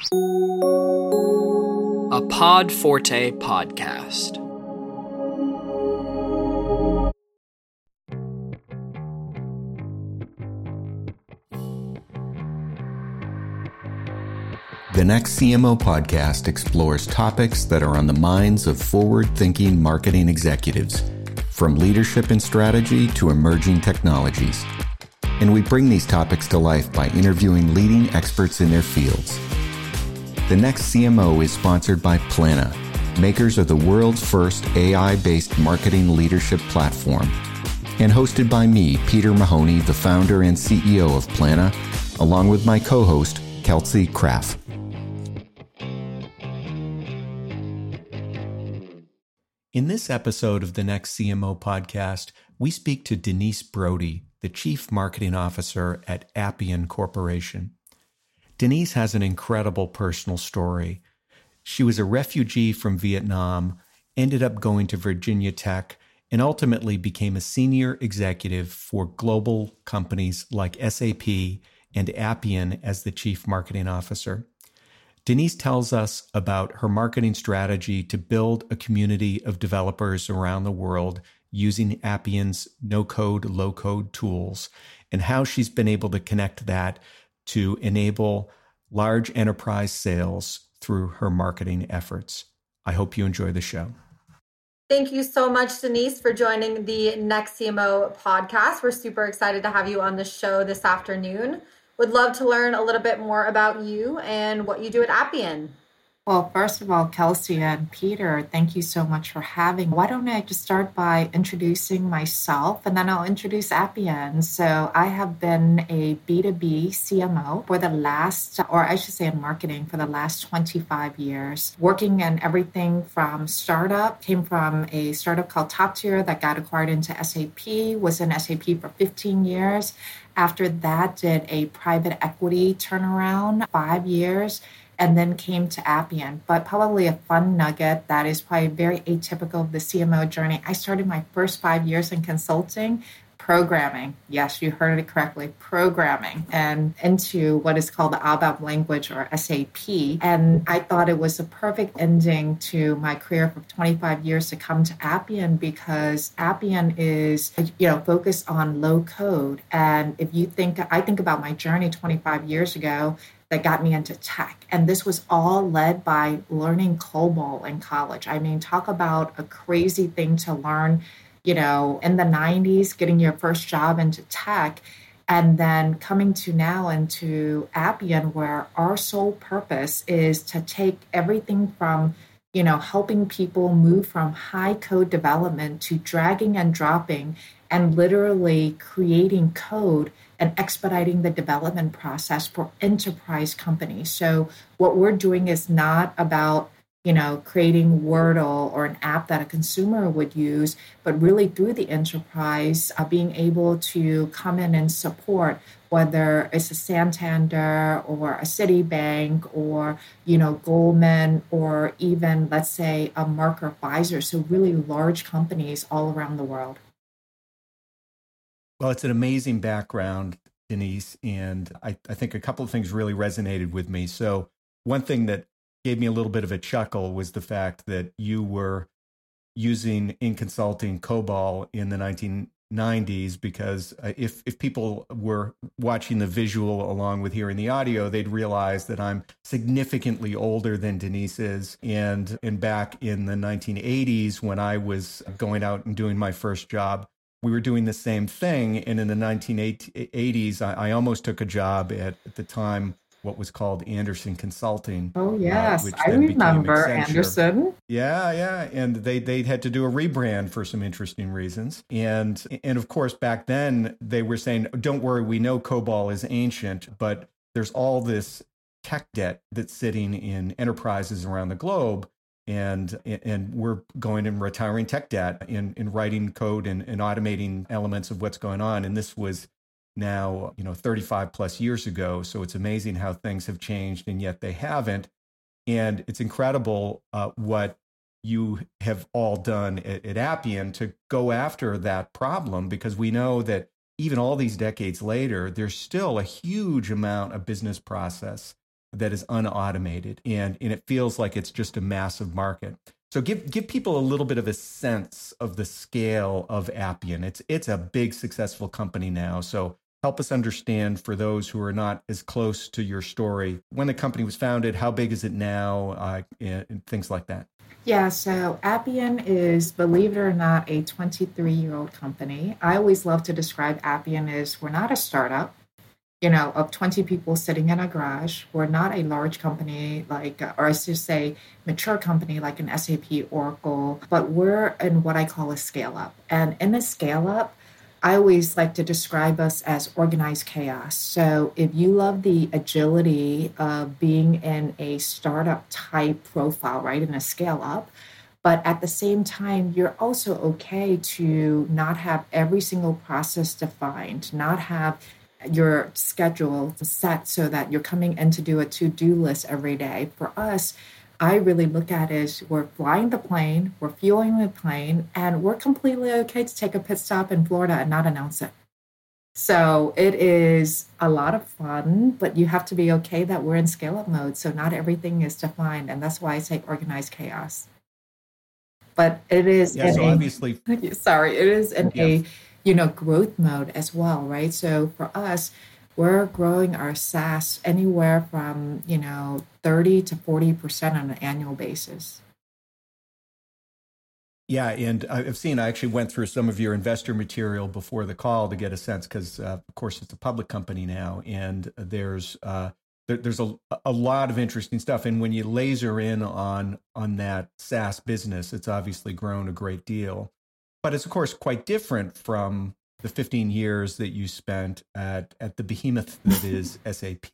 A Pod Forte podcast. The next CMO podcast explores topics that are on the minds of forward thinking marketing executives, from leadership and strategy to emerging technologies. And we bring these topics to life by interviewing leading experts in their fields. The next CMO is sponsored by Plannuh, makers of the world's first AI based marketing leadership platform, and hosted by me, Peter Mahoney, the founder and CEO of Plannuh, along with my co host, Kelsey Kraft. In this episode of the Next CMO podcast, we speak to Denise Broady, the Chief Marketing Officer at Appian Corporation. Denise has an incredible personal story. She was a refugee from Vietnam, ended up going to Virginia Tech, and ultimately became a senior executive for global companies like SAP and Appian as the Chief Marketing Officer. Denise tells us about her marketing strategy to build a community of developers around the world using Appian's no code, low code tools, and how she's been able to connect that to enable large enterprise sales through her marketing efforts. I hope you enjoy the show. Thank you so much, Denise, for joining the Next CMO podcast. We're super excited to have you on the show this afternoon. Would love to learn a little bit more about you and what you do at Appian. Well, first of all, Kelsey and Peter, thank you so much for having. Why don't I just start by introducing myself and then I'll introduce Appian. So, I have been a B2B CMO for the last, or I should say in marketing for the last 25 years, working in everything from startup, came from a startup called Top Tier that got acquired into SAP, was in SAP for 15 years. After that, did a private equity turnaround, five years and then came to Appian. But probably a fun nugget that is probably very atypical of the CMO journey. I started my first five years in consulting programming. Yes, you heard it correctly, programming and into what is called the ABAP language or SAP. And I thought it was a perfect ending to my career for 25 years to come to Appian because Appian is, you know, focused on low code. And if you think, I think about my journey 25 years ago, that got me into tech. And this was all led by learning COBOL in college. I mean, talk about a crazy thing to learn, you know, in the 90s, getting your first job into tech. And then coming to now into Appian, where our sole purpose is to take everything from you know, helping people move from high code development to dragging and dropping and literally creating code and expediting the development process for enterprise companies. So what we're doing is not about you know creating Wordle or an app that a consumer would use, but really through the enterprise, uh, being able to come in and support whether it's a Santander or a Citibank or you know Goldman or even let's say a Mercer Pfizer, so really large companies all around the world. Well, it's an amazing background, Denise. And I, I think a couple of things really resonated with me. So, one thing that gave me a little bit of a chuckle was the fact that you were using in consulting COBOL in the 1990s because uh, if if people were watching the visual along with hearing the audio they'd realize that I'm significantly older than Denise is and and back in the 1980s when I was going out and doing my first job we were doing the same thing. And in the 1980s, I, I almost took a job at, at, the time what was called Andersen Consulting. Oh uh, yes, uh, I remember Andersen. Yeah, yeah, and they they had to do a rebrand for some interesting reasons. And and of course back then they were saying, "Don't worry, we know COBOL is ancient, but there's all this tech debt that's sitting in enterprises around the globe." And and we're going and retiring tech debt in in writing code and, and automating elements of what's going on. And this was now you know 35 plus years ago. So it's amazing how things have changed and yet they haven't. And it's incredible uh, what you have all done at, at Appian to go after that problem because we know that even all these decades later there's still a huge amount of business process that is unautomated and, and it feels like it's just a massive market. So give give people a little bit of a sense of the scale of Appian. It's it's a big successful company now. So help us understand for those who are not as close to your story when the company was founded, how big is it now, uh, and, things like that. Yeah, so Appian is, believe it or not, a 23 year old company. I always love to describe Appian as we're not a startup you know, of 20 people sitting in a garage. We're not a large company like, or I should say, mature company like an SAP, Oracle, but we're in what I call a scale up. And in a scale up, I always like to describe us as organized chaos. So if you love the agility of being in a startup type profile, right, in a scale up, but at the same time, you're also okay to not have every single process defined, not have your schedule set so that you're coming in to do a to-do list every day. For us, I really look at it as we're flying the plane, we're fueling the plane, and we're completely okay to take a pit stop in Florida and not announce it. So it is a lot of fun, but you have to be okay that we're in scale up mode. So not everything is defined. And that's why I say organized chaos. But it is yeah, so a, obviously sorry, it is in yeah. a you know, growth mode as well, right? So for us, we're growing our SaaS anywhere from, you know, 30 to 40% on an annual basis. Yeah, and I've seen. I actually went through some of your investor material before the call to get a sense, because uh, of course it's a public company now, and there's uh, there, there's a a lot of interesting stuff. And when you laser in on on that SaaS business, it's obviously grown a great deal but it's of course quite different from the 15 years that you spent at at the behemoth that is SAP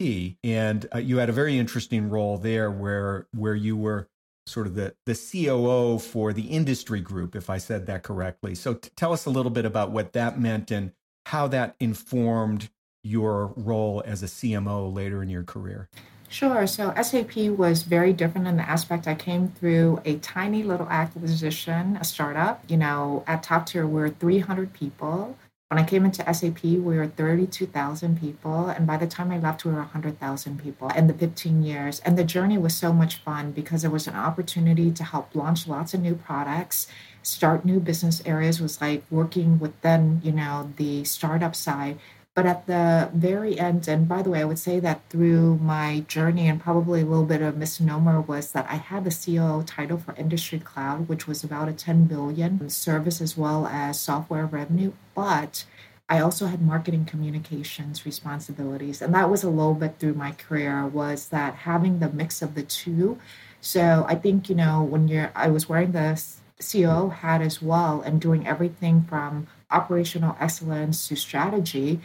and uh, you had a very interesting role there where where you were sort of the the COO for the industry group if I said that correctly. So t- tell us a little bit about what that meant and how that informed your role as a CMO later in your career. Sure. So SAP was very different in the aspect I came through a tiny little acquisition, a startup. You know, at top tier, we we're 300 people. When I came into SAP, we were 32,000 people. And by the time I left, we were 100,000 people in the 15 years. And the journey was so much fun because it was an opportunity to help launch lots of new products, start new business areas, was like working with then, you know, the startup side but at the very end, and by the way, I would say that through my journey, and probably a little bit of misnomer was that I had the CEO title for Industry Cloud, which was about a 10 billion service as well as software revenue. But I also had marketing communications responsibilities. And that was a little bit through my career was that having the mix of the two. So I think, you know, when you're I was wearing the CEO hat as well and doing everything from operational excellence to strategy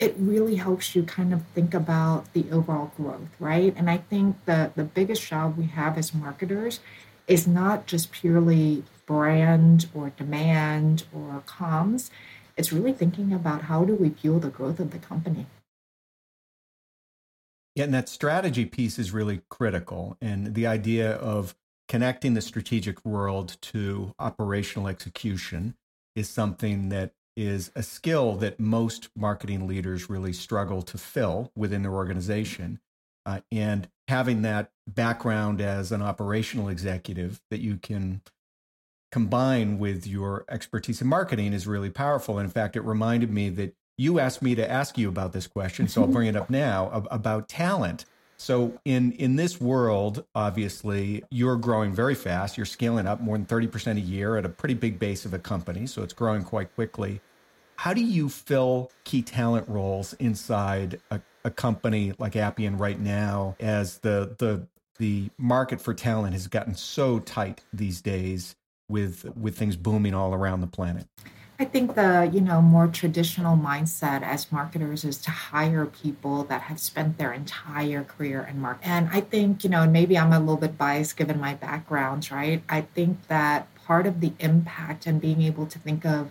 it really helps you kind of think about the overall growth, right? And I think the the biggest job we have as marketers is not just purely brand or demand or comms. It's really thinking about how do we fuel the growth of the company. Yeah, and that strategy piece is really critical. And the idea of connecting the strategic world to operational execution is something that is a skill that most marketing leaders really struggle to fill within their organization. Uh, and having that background as an operational executive that you can combine with your expertise in marketing is really powerful. And in fact, it reminded me that you asked me to ask you about this question, so I'll bring it up now about talent. So in in this world, obviously, you're growing very fast. You're scaling up more than 30% a year at a pretty big base of a company, so it's growing quite quickly. How do you fill key talent roles inside a, a company like Appian right now as the the the market for talent has gotten so tight these days with with things booming all around the planet? I think the you know more traditional mindset as marketers is to hire people that have spent their entire career in marketing. And I think you know maybe I'm a little bit biased given my background, right? I think that part of the impact and being able to think of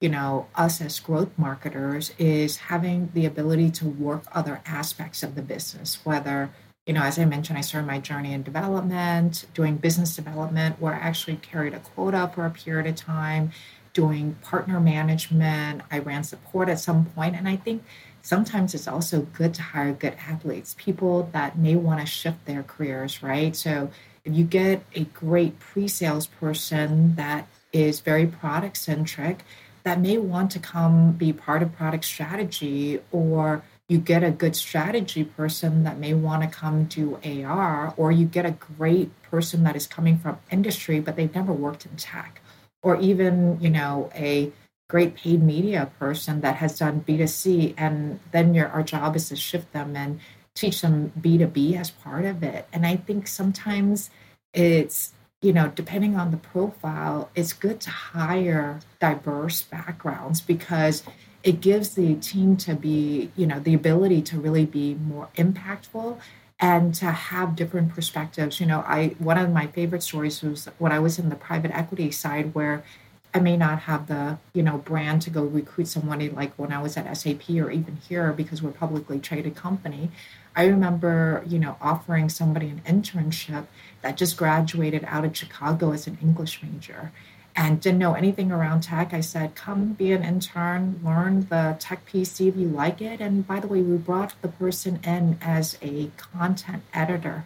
you know us as growth marketers is having the ability to work other aspects of the business whether you know as i mentioned i started my journey in development doing business development where i actually carried a quota for a period of time doing partner management i ran support at some point and i think sometimes it's also good to hire good athletes, people that may want to shift their careers, right? So if you get a great pre-sales person that is very product centric, that may want to come be part of product strategy or you get a good strategy person that may want to come do AR, or you get a great person that is coming from industry, but they've never worked in tech, or even, you know, a great paid media person that has done B2C. And then your our job is to shift them and teach them B2B as part of it. And I think sometimes it's, you know, depending on the profile, it's good to hire diverse backgrounds because it gives the team to be, you know, the ability to really be more impactful and to have different perspectives. You know, I one of my favorite stories was when I was in the private equity side where I may not have the, you know, brand to go recruit somebody like when I was at SAP or even here because we're a publicly traded company. I remember, you know, offering somebody an internship that just graduated out of Chicago as an English major and didn't know anything around tech. I said, come be an intern, learn the tech piece, see if you like it. And by the way, we brought the person in as a content editor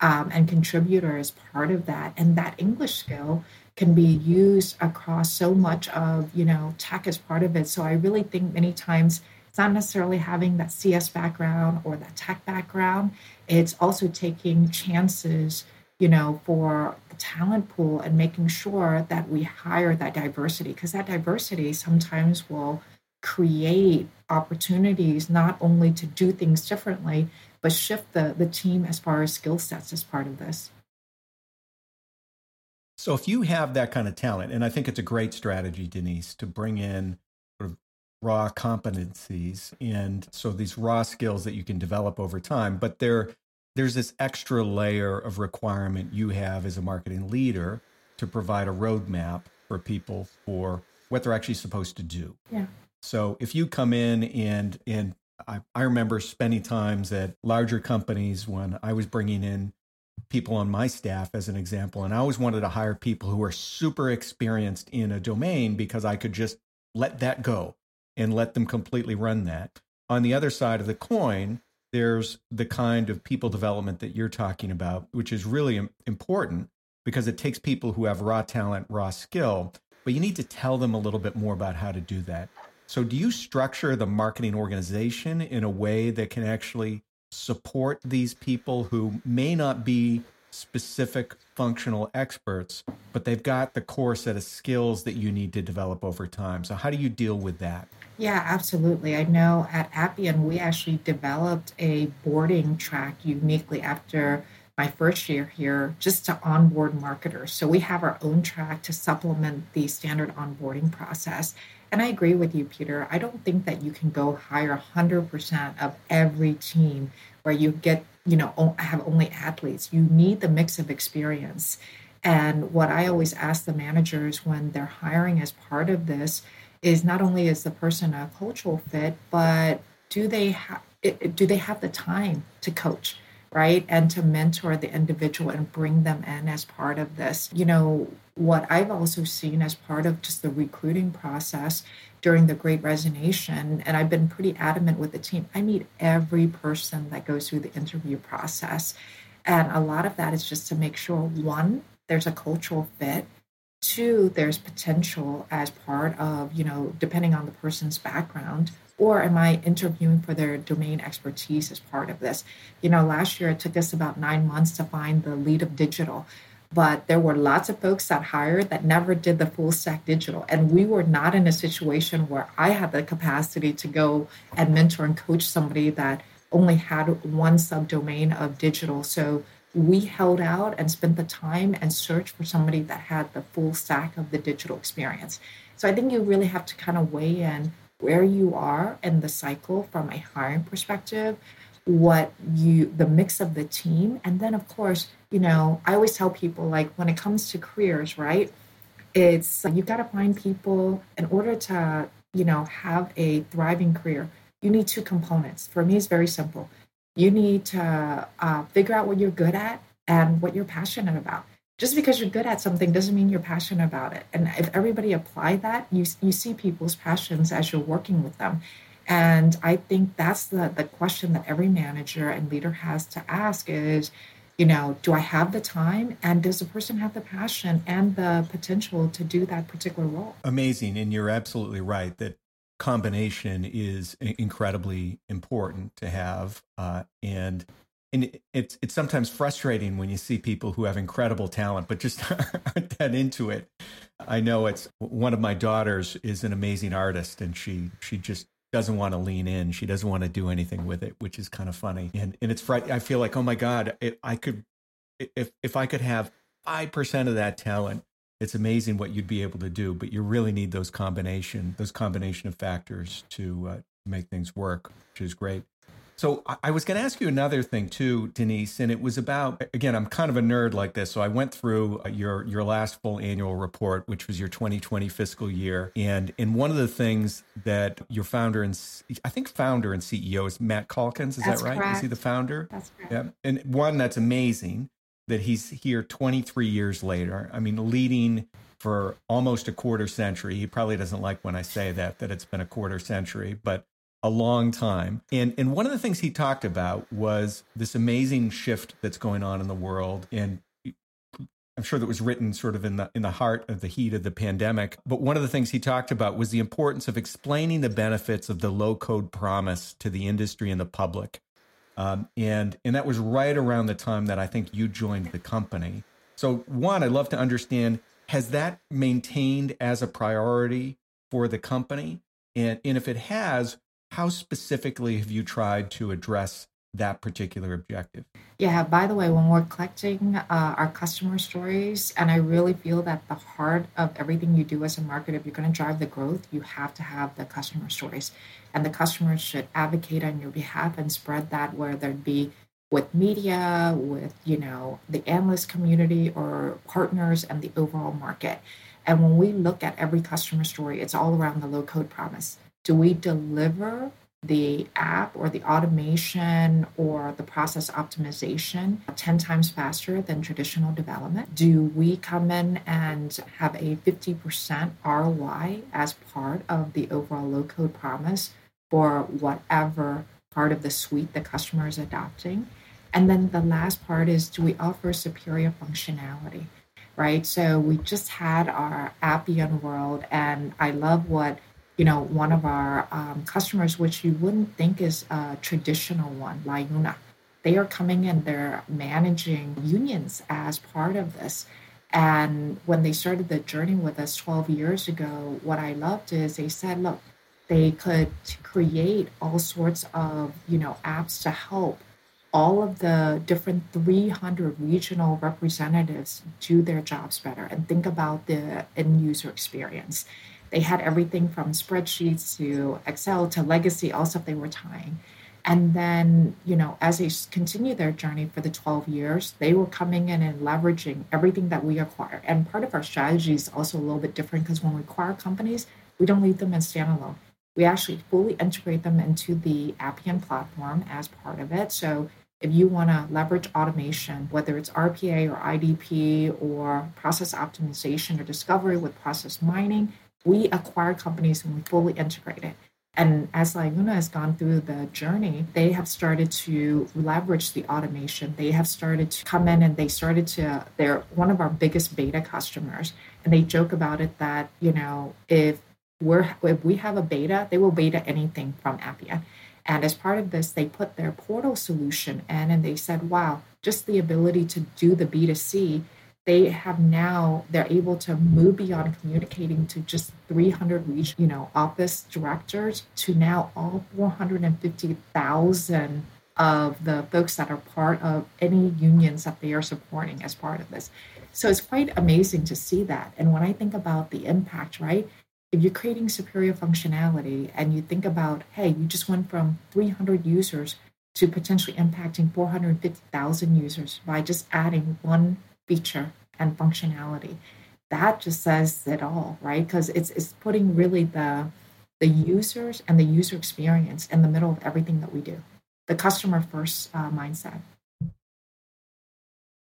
um, and contributor as part of that. And that English skill can be used across so much of, you know, tech as part of it. So I really think many times it's not necessarily having that CS background or that tech background. It's also taking chances you know, for the talent pool and making sure that we hire that diversity because that diversity sometimes will create opportunities not only to do things differently, but shift the, the team as far as skill sets as part of this. So if you have that kind of talent, and I think it's a great strategy, Denise, to bring in sort of raw competencies and so these raw skills that you can develop over time, but they're there's this extra layer of requirement you have as a marketing leader to provide a roadmap for people for what they're actually supposed to do. Yeah. So if you come in and and I, I remember spending times at larger companies when I was bringing in people on my staff as an example and I always wanted to hire people who are super experienced in a domain because I could just let that go and let them completely run that. On the other side of the coin, there's the kind of people development that you're talking about, which is really important because it takes people who have raw talent, raw skill, but you need to tell them a little bit more about how to do that. So, do you structure the marketing organization in a way that can actually support these people who may not be specific functional experts, but they've got the core set of skills that you need to develop over time. So, how do you deal with that? Yeah, absolutely. I know at Appian, we actually developed a boarding track uniquely after my first year here just to onboard marketers. So, we have our own track to supplement the standard onboarding process. And I agree with you, Peter. I don't think that you can go hire 100% of every team where you get you know have only athletes. You need the mix of experience. And what i always ask the managers when they're hiring as part of this is not only is the person a cultural fit but do they have do they have the time to coach right? And to mentor the individual and bring them in as part of this. You know what i've also seen as part of just the recruiting process during the great resignation and i've been pretty adamant with the team. I meet every person that goes through the interview process and a lot of that is just to make sure one there's a cultural fit. Two there's potential as part of you know depending on the person's background or am i interviewing for their domain expertise as part of this? You know last year it took us about nine months to find the lead of digital but there were lots of folks that hired that never did the full stack digital. And we were not in a situation where i had the capacity to go and mentor and coach somebody that only had one subdomain of digital. So we held out and spent the time and searched for somebody that had the full stack of the digital experience. So i think you really have to kind of weigh in where you are in the cycle from a hiring perspective what you the mix of the team. And then of course you know i always tell people like when it comes to careers right it's you got to find people in order to you know have a thriving career. You need two components. For me it's very simple. You need to uh, figure out what you're good at and what you're passionate about. Just because you're good at something doesn't mean you're passionate about it. And if everybody apply that you you see people's passions as you're working with them And I think that's the, the question that every manager and leader has to ask is, you know, do I have the time? And does the person have the passion and the potential to do that particular role? Amazing. And you're absolutely right that combination is incredibly important to have. Uh, and and it's it's sometimes frustrating when you see people who have incredible talent but just aren't that into it. I know it's one of my daughters is an amazing artist and she she just doesn't want to lean in. She doesn't want to do anything with it, which is kind of funny. And and it's fright. I feel like oh my god, it, I could if if I could have five percent of that talent, it's amazing what you'd be able to do. But you really need those combination those combination of factors to uh, make things work, which is great. So I was going to ask you another thing too, Denise, and it was about again. I'm kind of a nerd like this, so I went through uh, your your last full annual report, which was your 2020 fiscal year, and and one of the things that your founder and I think founder and CEO is Matt Calkins. Is that's that right? Correct. Is he the founder? That's correct. Yeah, and one that's amazing that he's here 23 years later. I mean, leading for almost a quarter century. He probably doesn't like when I say that that it's been a quarter century, but a long time. And and one of the things he talked about was this amazing shift that's going on in the world and I'm sure that was written sort of in the in the heart of the heat of the pandemic. But one of the things he talked about was the importance of explaining the benefits of the low code promise to the industry and the public. Um, and and that was right around the time that I think you joined the company. So one, I'd love to understand has that maintained as a priority for the company? And and if it has, how specifically have you tried to address that particular objective? Yeah, by the way, when we're collecting uh, our customer stories, and I really feel that the heart of everything you do as a marketer, if you're going to drive the growth, you have to have the customer stories. And the customers should advocate on your behalf and spread that, whether it be with media, with you know the analyst community or partners and the overall market. And when we look at every customer story, it's all around the low code promise do we deliver the app or the automation or the process optimization 10 times faster than traditional development? Do we come in and have a 50% ROI as part of the overall low code promise for whatever part of the suite the customer is adopting? And then the last part is do we offer superior functionality? Right. So we just had our Appian World, and I love what you know, one of our um, customers, which you wouldn't think is a traditional one, LiUNA, they are coming in, they're managing unions as part of this. And when they started the journey with us 12 years ago, what I loved is they said, look, they could create all sorts of, you know, apps to help all of the different 300 regional representatives do their jobs better and think about the end user experience they had everything from spreadsheets to Excel to legacy, all stuff they were tying. And then, you know, as they continue their journey for the 12 years, they were coming in and leveraging everything that we acquire. And part of our strategy is also a little bit different because when we acquire companies, we don't leave them as standalone. We actually fully integrate them into the Appian platform as part of it. So if you want to leverage automation, whether it's RPA or IDP or process optimization or discovery with process mining, we acquire companies and we fully integrate it. And as LiUNA has gone through the journey, they have started to leverage the automation. They have started to come in and they started to, they're one of our biggest beta customers. And they joke about it that, you know, if we're, if we have a beta, they will beta anything from Appian. And as part of this, they put their portal solution in and they said, wow, just the ability to do the B2C they have now they're able to move beyond communicating to just 300 you know office directors to now all 450,000 of the folks that are part of any unions that they are supporting as part of this. So it's quite amazing to see that. And when I think about the impact, right? If you're creating superior functionality and you think about, hey, you just went from 300 users to potentially impacting 450,000 users by just adding one feature and functionality. That just says it all, right? Because it's it's putting really the the users and the user experience in the middle of everything that we do. The customer first uh, mindset.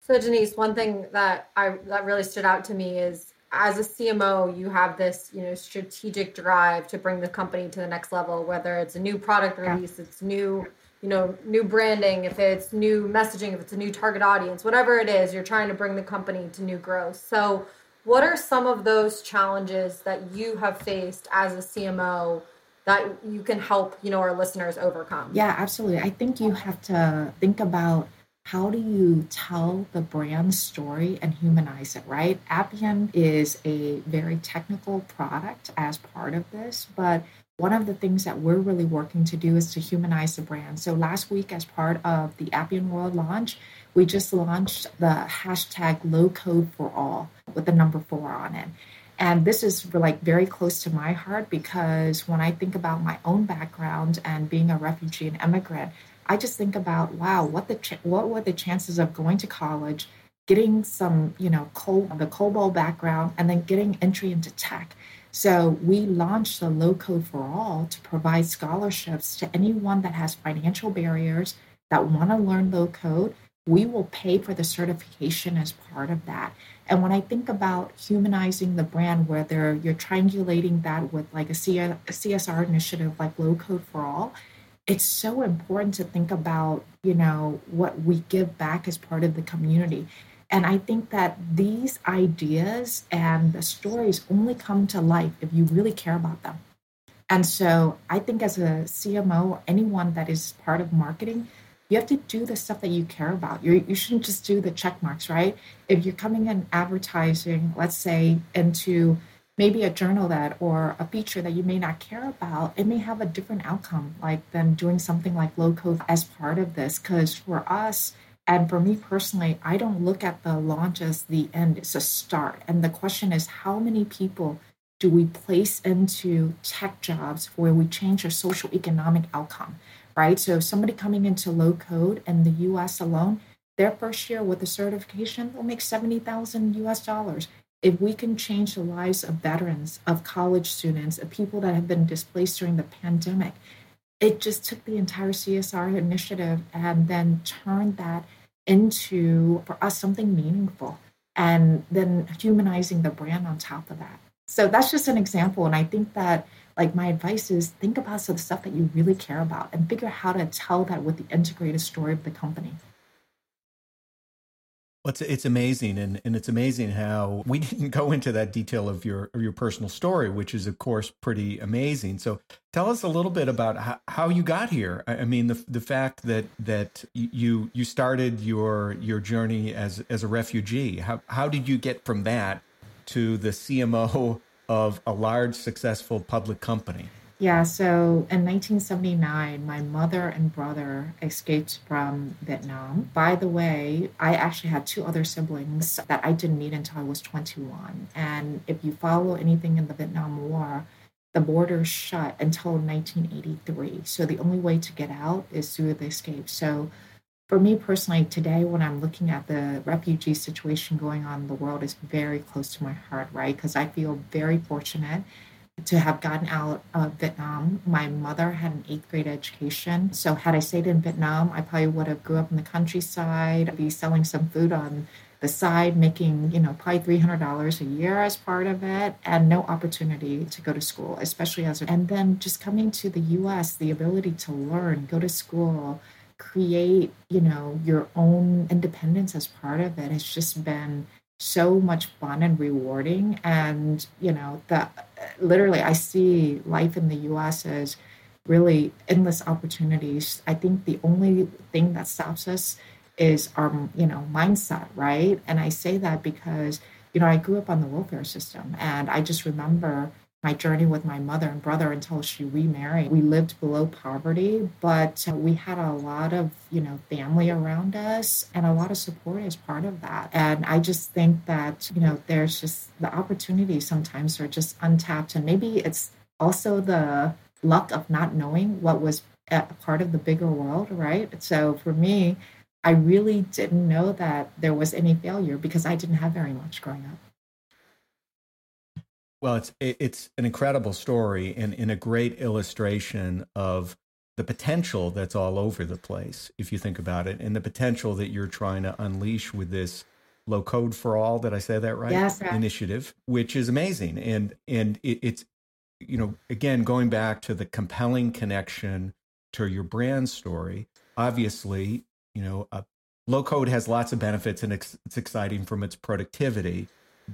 So Denise, one thing that I that really stood out to me is as a CMO, you have this, you know, strategic drive to bring the company to the next level, whether it's a new product release, yeah. it's new, you know, new branding, if it's new messaging, if it's a new target audience, whatever it is, you're trying to bring the company to new growth. So, what are some of those challenges that you have faced as a CMO that you can help, you know, our listeners overcome? Yeah, absolutely. I think you have to think about how do you tell the brand story and humanize it, right? Appian is a very technical product as part of this, but one of the things that we're really working to do is to humanize the brand. So last week, as part of the Appian World launch, we just launched the hashtag low code for all with the number four on it. And this is like very close to my heart because when I think about my own background and being a refugee and immigrant, I just think about wow, what the ch- what were the chances of going to college, getting some you know col- the COBOL background, and then getting entry into tech. So we launched the Low Code for All to provide scholarships to anyone that has financial barriers that want to learn low code. We will pay for the certification as part of that. And when I think about humanizing the brand, whether you're triangulating that with like a CSR initiative like Low Code for All, it's so important to think about, you know, what we give back as part of the community. And I think that these ideas and the stories only come to life if you really care about them. And so I think as a CMO or anyone that is part of marketing, you have to do the stuff that you care about. You're, you should not just do the check marks, right? If you're coming in advertising, let's say, into maybe a journal that or a feature that you may not care about, it may have a different outcome, like than doing something like low code as part of this. Because for us, and for me personally, I don't look at the launch as the end, it's a start. And the question is, how many people do we place into tech jobs where we change a social economic outcome, right? So, somebody coming into low code in the US alone, their first year with the certification they'll make 70,000 US dollars if we can change the lives of veterans, of college students, of people that have been displaced during the pandemic, it just took the entire CSR initiative and then turned that into, for us, something meaningful. And then humanizing the brand on top of that. So that's just an example. And I think that, like, my advice is think about some stuff that you really care about and figure out how to tell that with the integrated story of the company. Well, it's, it's amazing, and, and it's amazing how we didn't go into that detail of your of your personal story, which is of course pretty amazing. So, tell us a little bit about how, how you got here. I, I mean, the the fact that that you you started your your journey as as a refugee. How how did you get from that to the CMO of a large successful public company? Yeah, so in 1979, my mother and brother escaped from Vietnam. By the way, I actually had two other siblings that I didn't meet until I was 21. And if you follow anything in the Vietnam War, the borders shut until 1983. So the only way to get out is through the escape. So for me personally, today, when I'm looking at the refugee situation going on in the world, is very close to my heart, right? Because I feel very fortunate to have gotten out of Vietnam. My mother had an eighth grade education. So had I stayed in Vietnam, I probably would have grew up in the countryside, be selling some food on the side, making, you know, probably $300 a year as part of it and no opportunity to go to school, especially as a, and then just coming to the US, the ability to learn, go to school, create, you know, your own independence as part of it has just been so much fun and rewarding and you know that literally i see life in the us as really endless opportunities. I think the only thing that stops us is our you know mindset right? And i say that because you know i grew up on the welfare system and i just remember my journey with my mother and brother until she remarried. We lived below poverty, but we had a lot of, you know, family around us and a lot of support as part of that. And I just think that, you know, there's just the opportunities sometimes are just untapped. And maybe it's also the luck of not knowing what was a part of the bigger world, right? So for me, I really didn't know that there was any failure because I didn't have very much growing up. Well, it's it's an incredible story and, and a great illustration of the potential that's all over the place, if you think about it, and the potential that you're trying to unleash with this low code for all. Did I say that right? Yes. Initiative, which is amazing, and and it, it's you know again going back to the compelling connection to your brand story. Obviously, you know, uh, low code has lots of benefits and it's, it's exciting from its productivity,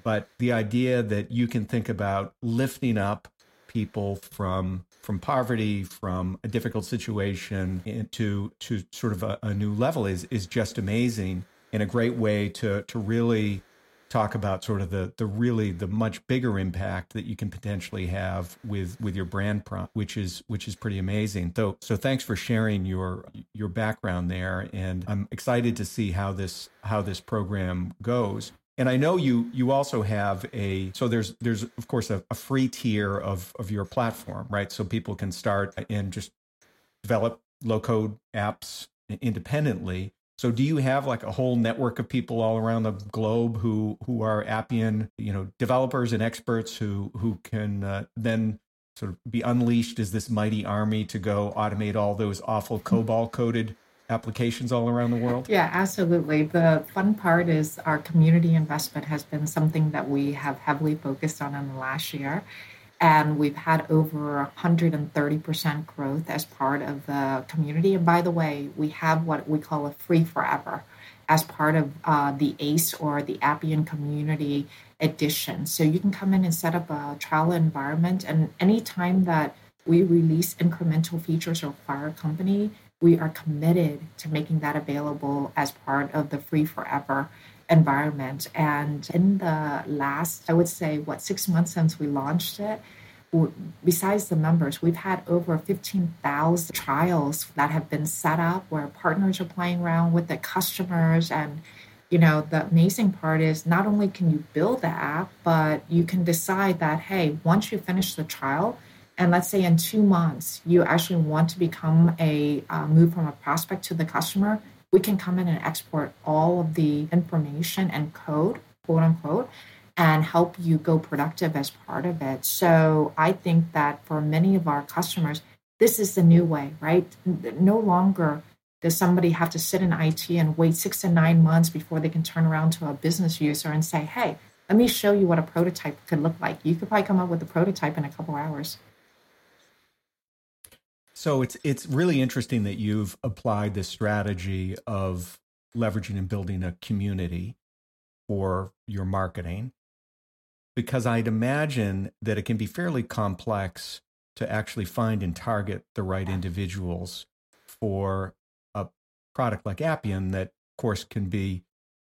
but the idea that you can think about lifting up people from from poverty, from a difficult situation, into to sort of a, a new level is is just amazing and a great way to to really talk about sort of the the really the much bigger impact that you can potentially have with with your brand prompt which is which is pretty amazing. So so thanks for sharing your your background there. And i'm excited to see how this how this program goes and I know you you also have a so there's there's of course a, a, free tier of of your platform, right? So people can start and just develop low code apps independently. So do you have like a whole network of people all around the globe who who are Appian, you know, developers and experts who who can uh, then sort of be unleashed as this mighty army to go automate all those awful COBOL coded applications all around the world? Yeah, absolutely. The fun part is our community investment has been something that we have heavily focused on in the last year. And we've had over 130% growth as part of the community. And by the way, we have what we call a free forever as part of uh, the ACE or the Appian Community Edition. So you can come in and set up a trial environment. And anytime that we release incremental features or fire company, we are committed to making that available as part of the free forever environment. And in the last, I would say, what, six months since we launched it, besides the members, we've had over 15,000 trials that have been set up where partners are playing around with the customers. And, you know, the amazing part is not only can you build the app, but you can decide that, hey, once you finish the trial, and let's say in two months you actually want to become a uh, move from a prospect to the customer we can come in and export all of the information and code quote unquote and help you go productive as part of it. So i think that for many of our customers this is the new way right? No longer does somebody have to sit in it and wait six to nine months before they can turn around to a business user and say hey let me show you what a prototype could look like. You could probably come up with a prototype in a couple hours so it's it's really interesting that you've applied this strategy of leveraging and building a community for your marketing because I'd imagine that it can be fairly complex to actually find and target the right individuals for a product like Appian that of course can be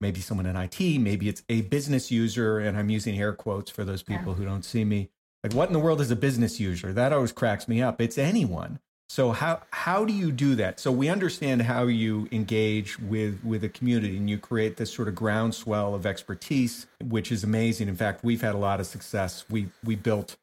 maybe someone in IT, maybe it's a business user and I'm using air quotes for those people who don't see me. Like what in the world is a business user? That always cracks me up. It's anyone. So how how do you do that? So we understand how you engage with with a community and you create this sort of groundswell of expertise, which is amazing. In fact, we've had a lot of success. We we built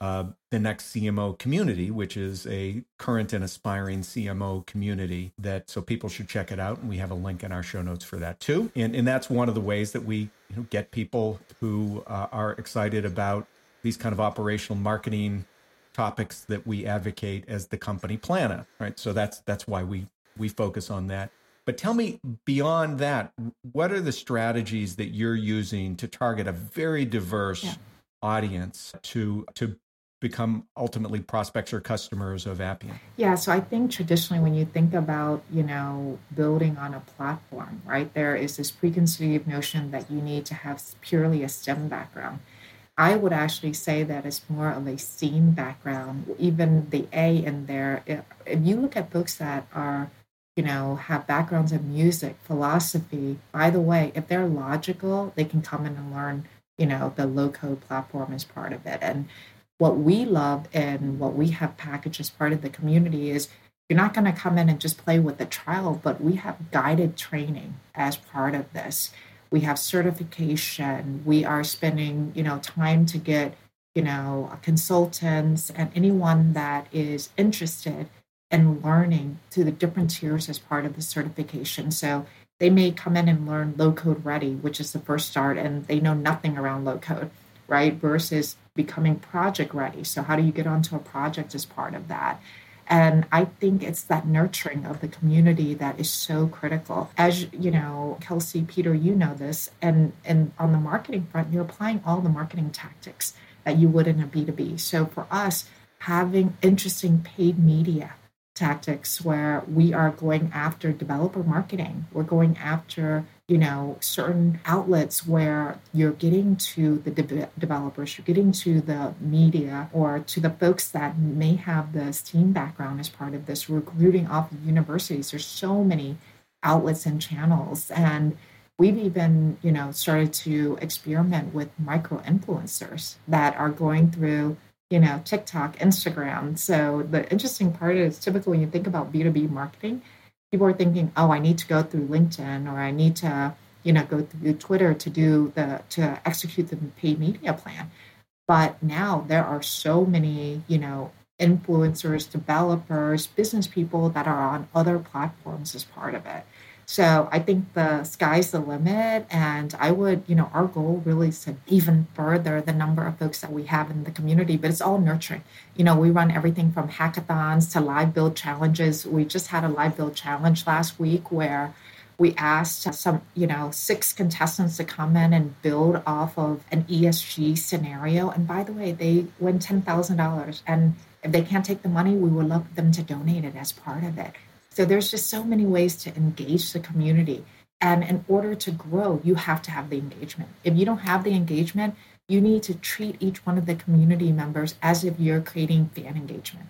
uh, the next CMO community, which is a current and aspiring CMO community that so people should check it out. And we have a link in our show notes for that too. And and that's one of the ways that we you know, get people who uh, are excited about these kind of operational marketing topics that we advocate as the company Plannuh, right? So that's that's why we we focus on that. But tell me beyond that, what are the strategies that you're using to target a very diverse yeah. audience to to become ultimately prospects or customers of Appian? Yeah, so I think traditionally when you think about, you know, building on a platform, right, there is this preconceived notion that you need to have purely a STEM background. I would actually say that it's more of a STEAM background, even the A in there. If you look at books that are, you know, have backgrounds in music, philosophy, by the way, if they're logical, they can come in and learn, you know, the low code platform is part of it. And what we love and what we have packaged as part of the community is you're not going to come in and just play with the trial, but we have guided training as part of this we have certification. We are spending you know time to get you know consultants and anyone that is interested in learning through the different tiers as part of the certification. So they may come in and learn low code ready which is the first start and they know nothing around low code right versus becoming project ready. So how do you get onto a project as part of that And I think it's that nurturing of the community that is so critical. As you know, Kelsey, Peter, you know this, and and on the marketing front, you're applying all the marketing tactics that you would in a B2B. So for us, having interesting paid media tactics where we are going after developer marketing. We're going after, you know, certain outlets where you're getting to the de- developers, you're getting to the media or to the folks that may have the STEAM background as part of this, recruiting off of universities. There's so many outlets and channels. And we've even, you know, started to experiment with micro influencers that are going through you know, TikTok, Instagram. So the interesting part is typically when you think about B2B marketing, people are thinking, oh, I need to go through LinkedIn or I need to, you know, go through Twitter to do the to execute the paid media plan. But now there are so many, you know, influencers, developers, business people that are on other platforms as part of it. So I think the sky's the limit. And I would, you know, our goal really is to even further the number of folks that we have in the community, but it's all nurturing. You know, we run everything from hackathons to live build challenges. We just had a live build challenge last week where we asked some, you know, six contestants to come in and build off of an ESG scenario. And by the way, they win $10,000. And if they can't take the money, we would love them to donate it as part of it. So there's just so many ways to engage the community. And in order to grow, you have to have the engagement. If you don't have the engagement, you need to treat each one of the community members as if you're creating fan engagement.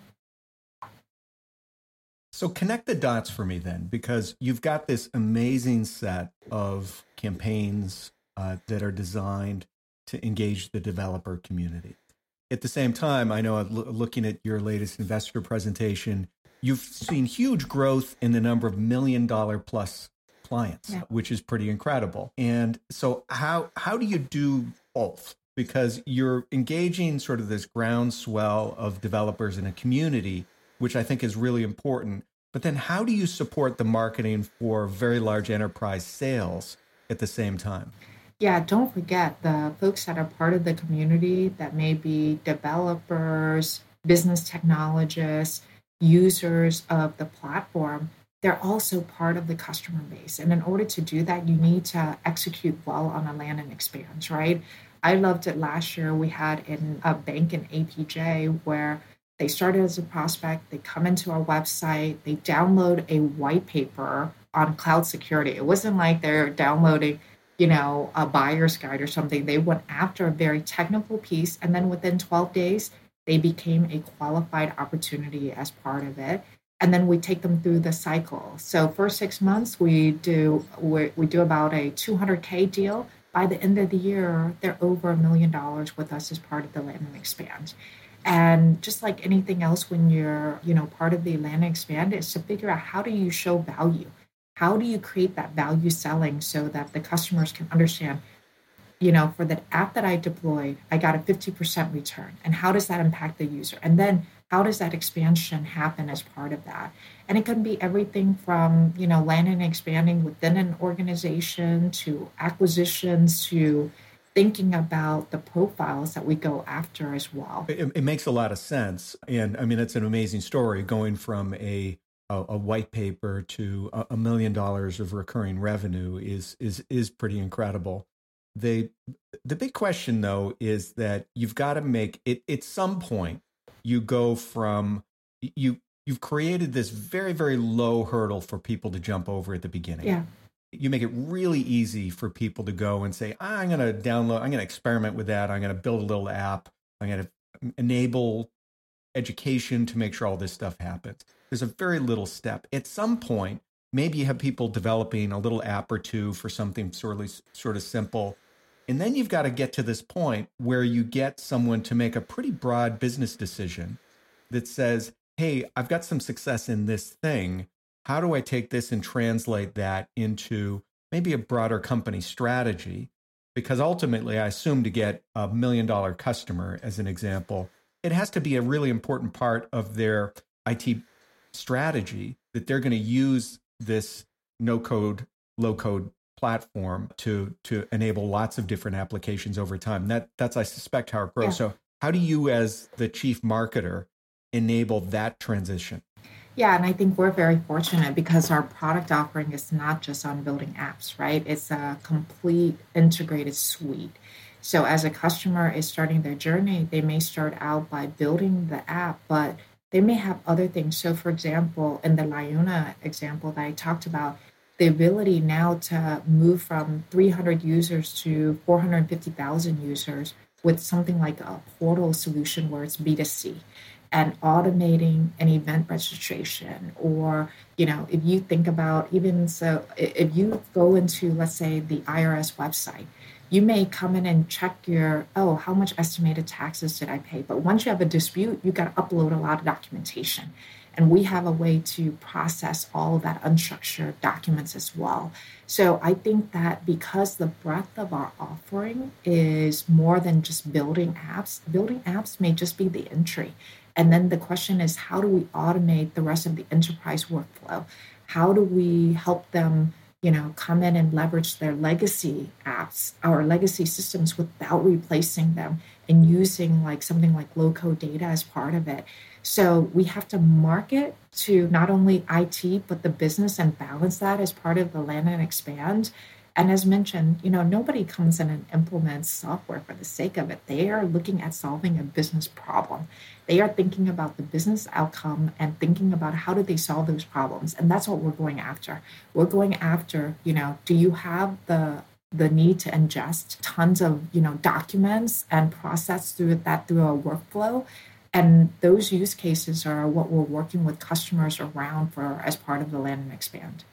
So connect the dots for me then, because you've got this amazing set of campaigns uh, that are designed to engage the developer community. At the same time, I know looking at your latest investor presentation, you've seen huge growth in the number of million dollar plus clients, yeah. which is pretty incredible. And so how how do you do both? Because you're engaging sort of this groundswell of developers in a community, which I think is really important. But then how do you support the marketing for very large enterprise sales at the same time? Yeah, don't forget the folks that are part of the community that may be developers, business technologists, users of the platform, they're also part of the customer base. And in order to do that, you need to execute well on a land and right? I loved it last year. We had in a bank in APJ where they started as a prospect, they come into our website, they download a white paper on cloud security. It wasn't like they're downloading, you know, a buyer's guide or something. They went after a very technical piece, and then within 12 days, they became a qualified opportunity as part of it. And then we take them through the cycle. So for six months we do we, we do about a 200k deal. By the end of the year they're over a million dollars with us as part of the land and expand. And just like anything else when you're you know part of the land and expand is to figure out how do you show value? How do you create that value selling so that the customers can understand you know, for the app that I deployed, I got a 50% return. And how does that impact the user? And then how does that expansion happen as part of that? And it can be everything from, you know, landing and expanding within an organization to acquisitions to thinking about the profiles that we go after as well. It, it makes a lot of sense. And I mean, it's an amazing story going from a a, a, white paper to a, a million dollars of recurring revenue is is is pretty incredible the the big question though is that you've got to make it at some point you go from you you've created this very very low hurdle for people to jump over at the beginning. Yeah. You make it really easy for people to go and say ah, i'm going to download i'm going to experiment with that. I'm going to build a little app. I'm going to enable education to make sure all this stuff happens. There's a very little step. At some point maybe you have people developing a little app or two for something sort of sort of simple and then you've got to get to this point where you get someone to make a pretty broad business decision that says, Hey, I've got some success in this thing. How do I take this and translate that into maybe a broader company strategy? Because ultimately, I assume to get a million dollar customer, as an example, it has to be a really important part of their IT strategy that they're going to use this no code, low code platform to to enable lots of different applications over time. That that's I suspect how it grows. Yeah. So how do you as the chief marketer enable that transition? Yeah, and I think we're very fortunate because our product offering is not just on building apps, right? It's a complete integrated suite. So as a customer is starting their journey, they may start out by building the app, but they may have other things. So for example, in the Liona example that I talked about, the ability now to move from 300 users to 450,000 users with something like a portal solution where it's B2C and automating an event registration or you know if you think about even so if you go into let's say the irs website you may come in and check your oh how much estimated taxes did i pay? But once you have a dispute you got to upload a lot of documentation and we have a way to process all of that unstructured documents as well. So I think that because the breadth of our offering is more than just building apps, building apps may just be the entry. And then the question is how do we automate the rest of the enterprise workflow? How do we help them? you know come in and leverage their legacy apps our legacy systems without replacing them and using like something like low code data as part of it so we have to market to not only IT, but the business and balance that as part of the land and expand. And as mentioned, you know, nobody comes in and implements software for the sake of it. They are looking at solving a business problem. They are thinking about the business outcome and thinking about how do they solve those problems. And that's what we're going after. We're going after, you know, do you have the the need to ingest tons of, you know, documents and process through that through a workflow? And those use cases are what we're working with customers around for as part of the land and expand.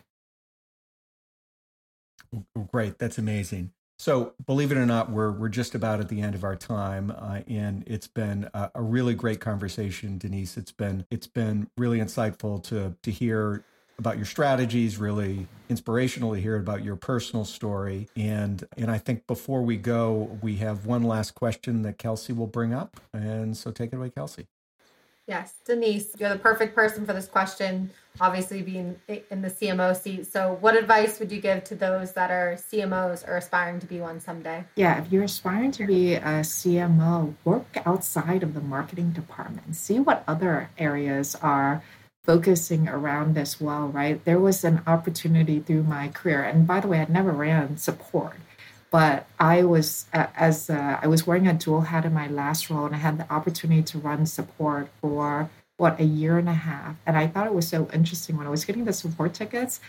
Great, that's amazing. So, believe it or not, we're we're just about at the end of our time, uh, and it's been a, a, really great conversation, Denise. It's been it's been really insightful to to hear about your strategies, really inspirational to hear about your personal story. And and I think before we go, we have one last question that Kelsey will bring up. And so take it away, Kelsey. Yes, Denise, you're the perfect person for this question, obviously being in the CMO seat. So, what advice would you give to those that are CMOs or aspiring to be one someday? Yeah, if you're aspiring to be a CMO, work outside of the marketing department. See what other areas are focusing around as well, right? There was an opportunity through my career, and by the way, I never ran support, but I was uh, as uh, I was wearing a dual hat in my last role, and I had the opportunity to run support for what a year and a half, and I thought it was so interesting when I was getting the support tickets.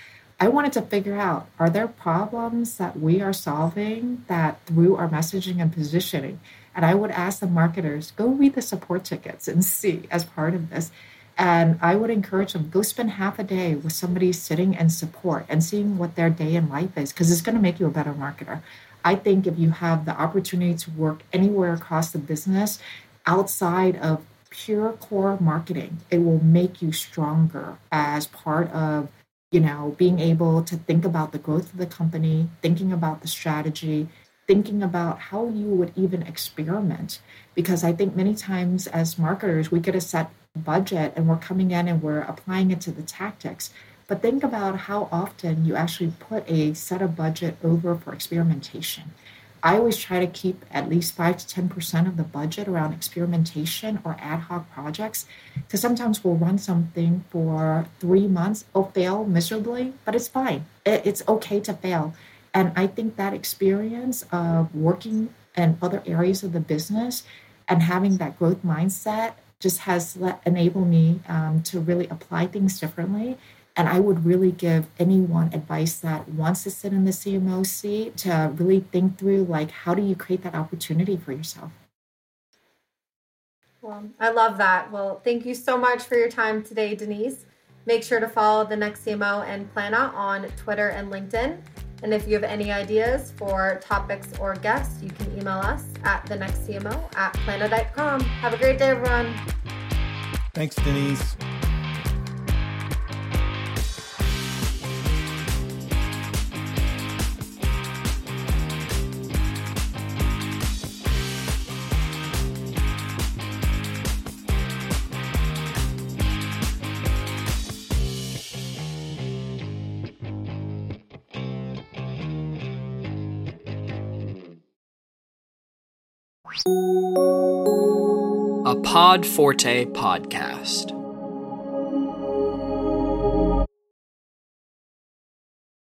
I wanted to figure out are there problems that we are solving that through our messaging and positioning? And I would ask the marketers, go read the support tickets and see as part of this and I would encourage them go spend half a day with somebody sitting and support and seeing what their day in life is because it's going to make you a better marketer. I think if you have the opportunity to work anywhere across the business outside of pure core marketing, it will make you stronger as part of you know being able to think about the growth of the company, thinking about the strategy, thinking about how you would even experiment because I think many times as marketers we get a set budget and we're coming in and we're applying it to the tactics. But think about how often you actually put a set of budget over for experimentation. I always try to keep at least 5 to 10% of the budget around experimentation or ad hoc projects because sometimes we'll run something for three months, it'll fail miserably, but it's fine. It's okay to fail. And I think that experience of working in other areas of the business and having that growth mindset just has let, enabled me um, to really apply things differently. And I would really give anyone advice that wants to sit in the CMO seat to really think through like how do you create that opportunity for yourself. Well, I love that. Well, thank you so much for your time today, Denise. Make sure to follow the next CMO and Plannuh on Twitter and LinkedIn. And if you have any ideas for topics or guests, you can email us at the next CMO at plannuh.com. Have a great day, everyone. Thanks, Denise. Pod Forte podcast.